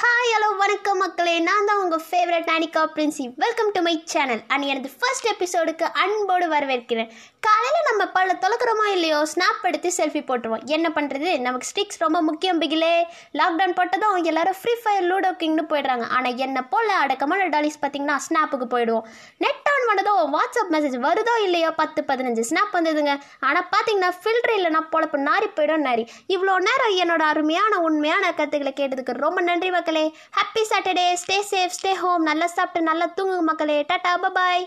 Hi hello வணக்கம் மக்களே. நான் தான் உங்கள் favourite Nanika Princy. Welcome to my channel and எனது ஃபர்ஸ்ட் எபிசோடுக்கு அன்போடு வரவேற்கிறேன். காலையில் நம்ம பல தொலைக்கிறோமோ இல்லையோ ஸ்னாப் எடுத்து செல்ஃபி போட்டுருவோம். என்ன பண்ணுறது நமக்கு ஸ்டிக்ஸ் ரொம்ப முக்கியம் பிகிலே. லாக்டவுன் போட்டதும் எல்லாரும் ஃப்ரீ ஃபயர் லூடோ கிங்னு போயிடுறாங்க. ஆனால் என்ன போல் அடக்கமான டாலிஸ் பார்த்தீங்கன்னா ஸ்னாப்புக்கு போயிடுவோம். நெட் பண்ணதோ வாட்ஸ்அப் மெசேஜ் வருதோ இல்லையோ? பத்து பதினஞ்சு ஸ்னாப் வந்ததுங்க. ஆனால் பார்த்தீங்கன்னா ஃபில்டர் இல்லைனா பொழப்பு நாரி போயிடும் நாரி. இவ்வளோ நேரம் என்னோட அருமையான உண்மையான கருத்துக்களை கேட்டதுக்கு ரொம்ப நன்றி மக்களே. Happy Saturday stay safe stay home நல்லா சாப்பிட்டு நல்லா தூங்குங்க மக்களே. டாட்டா பாய்